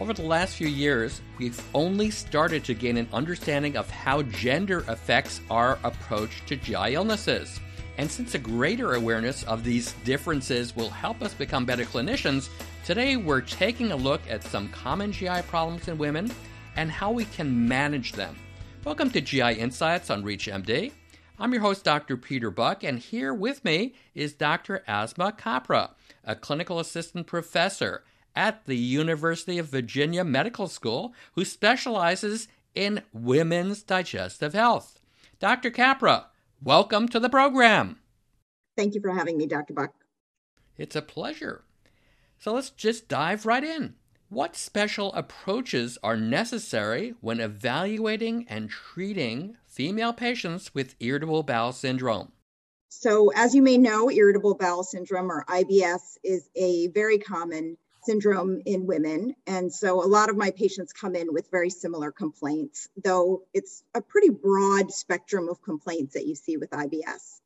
Over the last few years, we've only started to gain an understanding of how gender affects our approach to GI illnesses. And since a greater awareness of these differences will help us become better clinicians, today we're taking a look at some common GI problems in women and how we can manage them. Welcome to GI Insights on ReachMD. I'm your host, Dr. Peter Buck, and here with me is Dr. Asma Kapra, a clinical assistant professor at the University of Virginia Medical School who specializes in women's digestive health. Dr. Kapra, welcome to the program. Thank you for having me, Dr. Buck. It's a pleasure. So let's just dive right in. What special approaches are necessary when evaluating and treating female patients with irritable bowel syndrome? So, as you may know, irritable bowel syndrome or IBS is a very common syndrome in women. And so a lot of my patients come in with very similar complaints, though it's a pretty broad spectrum of complaints that you see with IBS.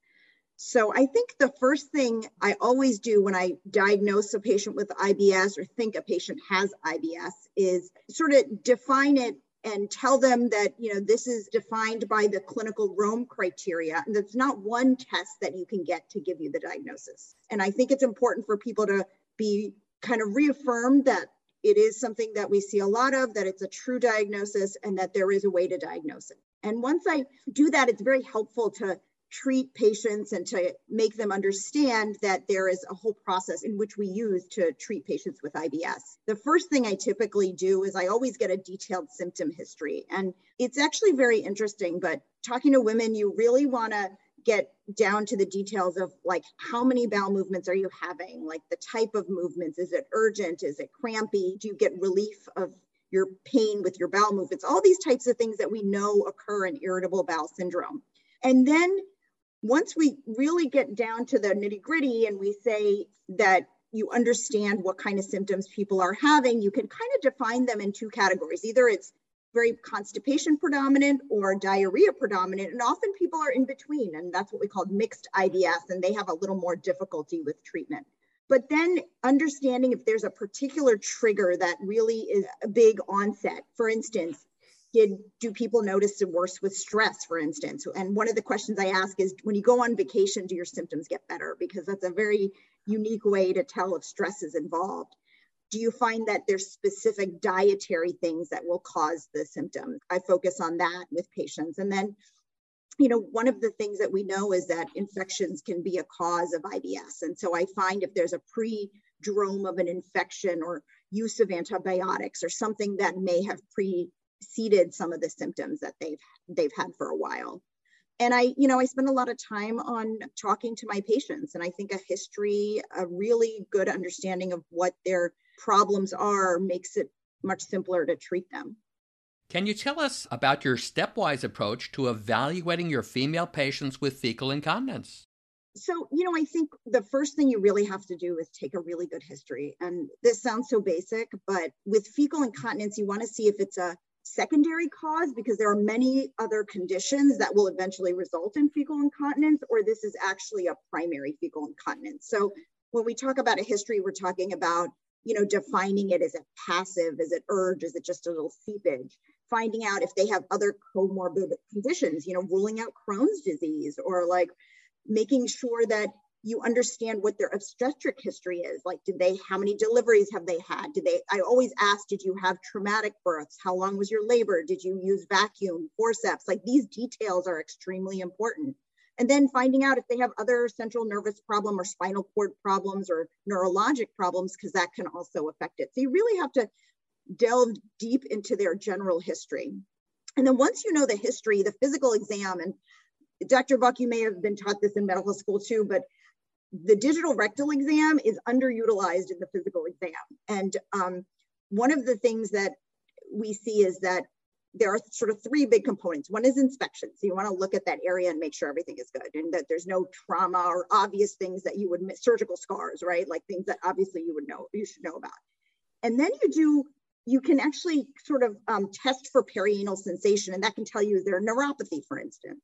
So I think the first thing I always do when I diagnose a patient with IBS or think a patient has IBS is sort of define it and tell them that you know this is defined by the clinical Rome criteria and that's not one test that you can get to give you the diagnosis. And I think it's important for people to be kind of reaffirmed that it is something that we see a lot of, that it's a true diagnosis, and that there is a way to diagnose it. And once I do that, it's very helpful to treat patients and to make them understand that there is a whole process in which we use to treat patients with IBS. The first thing I typically do is I always get a detailed symptom history. And it's actually very interesting, but talking to women, you really want to get down to the details of like how many bowel movements are you having? Like the type of movements. Is it urgent? Is it crampy? Do you get relief of your pain with your bowel movements? All these types of things that we know occur in irritable bowel syndrome. And then once we really get down to the nitty gritty and we say that you understand what kind of symptoms people are having you can kind of define them in two categories. Either it's very constipation predominant or diarrhea predominant. And often people are in between, and that's what we call mixed IBS, and they have a little more difficulty with treatment. But then understanding if there's a particular trigger that really is a big onset. For instance, did do people notice it worse with stress, for instance? And one of the questions I ask is when you go on vacation, do your symptoms get better? Because that's a very unique way to tell if stress is involved do you find that there's specific dietary things that will cause the symptoms? I focus on that with patients. And then, you know, one of the things that we know is that infections can be a cause of IBS. And so I find if there's a prodrome of an infection or use of antibiotics or something that may have preceded some of the symptoms that they've they've had for a while and i you know i spend a lot of time on talking to my patients and i think a history a really good understanding of what their problems are makes it much simpler to treat them. Can you tell us about your stepwise approach to evaluating your female patients with fecal incontinence? So, you know, I think the first thing you really have to do is take a really good history. And this sounds so basic, but with fecal incontinence, you want to see if it's a secondary cause because there are many other conditions that will eventually result in fecal incontinence, or this is actually a primary fecal incontinence. So, when we talk about a history, we're talking about you know, defining it as a passive, is it urge, is it just a little seepage? Finding out if they have other comorbid conditions, you know, ruling out Crohn's disease or like making sure that you understand what their obstetric history is. Like, did they, how many deliveries have they had? Did they, I always ask, did you have traumatic births? How long was your labor? Did you use vacuum, forceps? Like, these details are extremely important and then finding out if they have other central nervous problem or spinal cord problems or neurologic problems because that can also affect it. So you really have to delve deep into their general history. And then once you know the history the physical exam and dr buck you may have been taught this in medical school too but the digital rectal exam is underutilized in the physical exam. And um, one of the things that we see is that there are sort of three big components. One is inspection. So you want to look at that area and make sure everything is good and that there's no trauma or obvious things that you would miss, surgical scars, right? Like things that obviously you would know, you should know about. And then you do, you can actually sort of um, test for perianal sensation and that can tell you there neuropathy, for instance.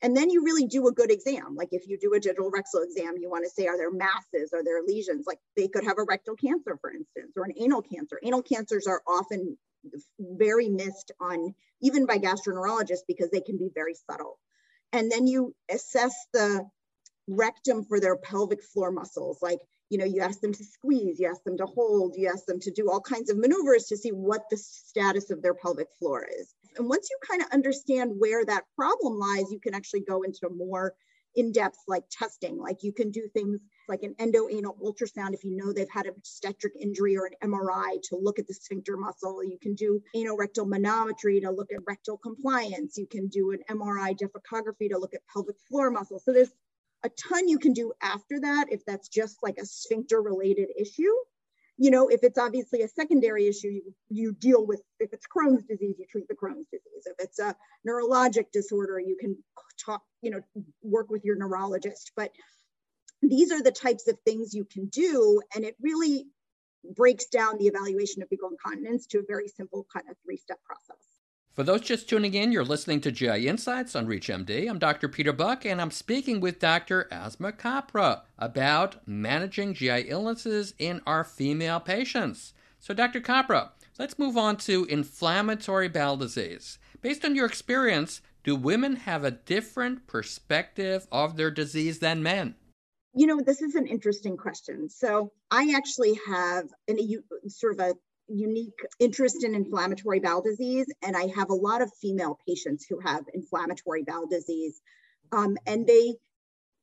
And then you really do a good exam. Like if you do a digital rectal exam, you want to say, are there masses? Are there lesions? Like they could have a rectal cancer, for instance, or an anal cancer. Anal cancers are often very missed on even by gastroenterologists because they can be very subtle. And then you assess the rectum for their pelvic floor muscles. Like, you know, you ask them to squeeze, you ask them to hold, you ask them to do all kinds of maneuvers to see what the status of their pelvic floor is. And once you kind of understand where that problem lies, you can actually go into more in-depth like testing. Like you can do things like an endoanal ultrasound if you know they've had a obstetric injury or an MRI to look at the sphincter muscle. You can do anorectal manometry to look at rectal compliance. You can do an MRI defecography to look at pelvic floor muscle. So there's a ton you can do after that if that's just like a sphincter related issue you know if it's obviously a secondary issue you, you deal with if it's crohn's disease you treat the crohn's disease. If it's a neurologic disorder you can talk you know work with your neurologist. But these are the types of things you can do and it really breaks down the evaluation of fecal incontinence to a very simple kind of three step process for those just tuning in, you're listening to GI Insights on ReachMD. I'm Dr. Peter Buck, and I'm speaking with Dr. Asma Kapra about managing GI illnesses in our female patients. So, Dr. Kapra, let's move on to inflammatory bowel disease. Based on your experience, do women have a different perspective of their disease than men? You know, this is an interesting question. So, I actually have an, sort of a unique interest in inflammatory bowel disease, and I have a lot of female patients who have inflammatory bowel disease. Um, and they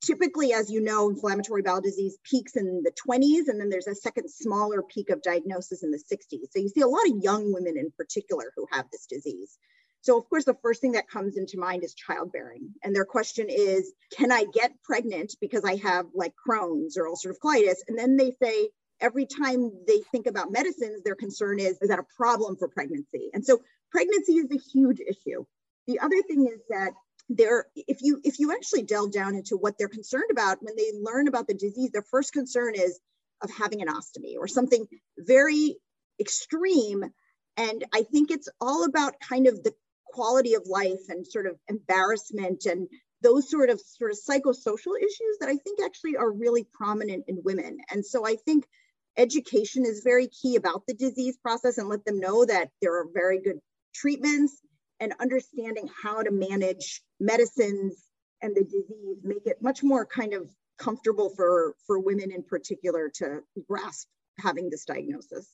typically, as you know, inflammatory bowel disease peaks in the 20s, and then there's a second smaller peak of diagnosis in the 60s. So you see a lot of young women in particular who have this disease. So, of course, the first thing that comes into mind is childbearing. And their question is Can I get pregnant because I have like Crohn's or ulcerative colitis? And then they say, every time they think about medicines, their concern is, is that a problem for pregnancy? And so pregnancy is a huge issue. The other thing is that there, if you if you actually delve down into what they're concerned about when they learn about the disease, their first concern is of having an ostomy or something very extreme. And I think it's all about kind of the quality of life and sort of embarrassment and those sort of sort of psychosocial issues that I think actually are really prominent in women. And so I think education is very key about the disease process and let them know that there are very good treatments and understanding how to manage medicines and the disease make it much more kind of comfortable for for women in particular to grasp having this diagnosis.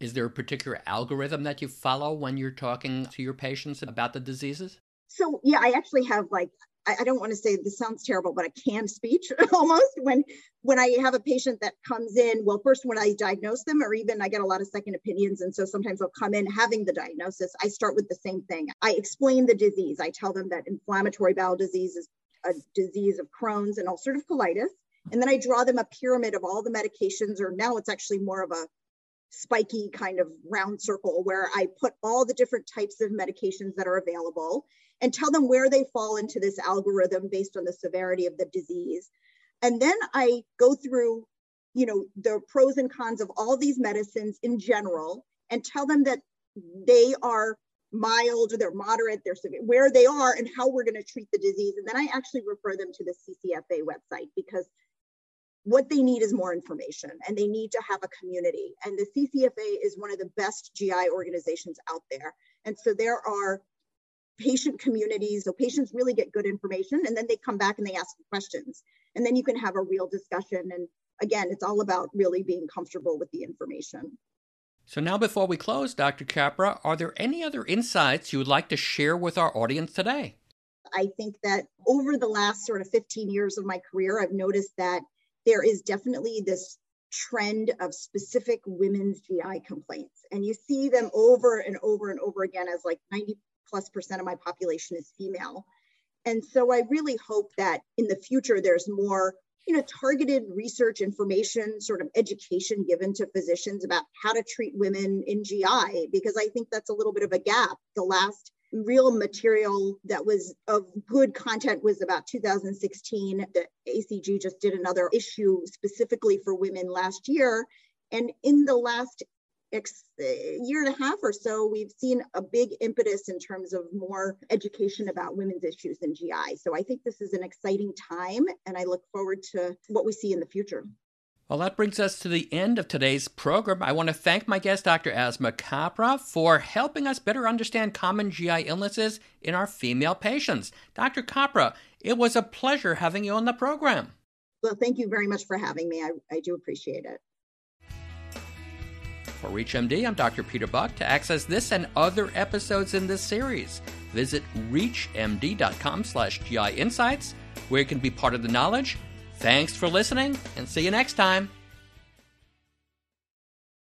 Is there a particular algorithm that you follow when you're talking to your patients about the diseases? So yeah i actually have like I, I don't want to say this sounds terrible, but a canned speech almost when when I have a patient that comes in. Well, first when I diagnose them, or even I get a lot of second opinions, and so sometimes they'll come in having the diagnosis. I start with the same thing. I explain the disease. I tell them that inflammatory bowel disease is a disease of Crohn's and ulcerative colitis. And then I draw them a pyramid of all the medications, or now it's actually more of a spiky kind of round circle where I put all the different types of medications that are available and tell them where they fall into this algorithm based on the severity of the disease. And then I go through, you know, the pros and cons of all these medicines in general and tell them that they are mild or they're moderate, they're severe, where they are and how we're going to treat the disease. And then I actually refer them to the CCFA website because what they need is more information and they need to have a community. And the CCFA is one of the best GI organizations out there. And so there are patient communities so patients really get good information and then they come back and they ask questions and then you can have a real discussion and again it's all about really being comfortable with the information so now before we close dr kapra are there any other insights you would like to share with our audience today i think that over the last sort of 15 years of my career i've noticed that there is definitely this trend of specific women's GI complaints. And you see them over and over and over again as like 90 plus percent of my population is female. And so I really hope that in the future there's more you know targeted research information sort of education given to physicians about how to treat women in GI because I think that's a little bit of a gap. The last real material that was of good content was about 2016. The ACG just did another issue specifically for women last year. And in the last year and a half or so, we've seen a big impetus in terms of more education about women's issues in GI. So I think this is an exciting time, and I look forward to what we see in the future. Well, that brings us to the end of today's program. I want to thank my guest, Dr. Asma Kapra, for helping us better understand common GI illnesses in our female patients. Dr. Kapra, it was a pleasure having you on the program. Well, thank you very much for having me. I, I do appreciate it. For ReachMD, I'm Dr. Peter Buck. To access this and other episodes in this series, visit reachmd.com slash GI Insights, where you can be part of the knowledge Thanks for listening and see you next time.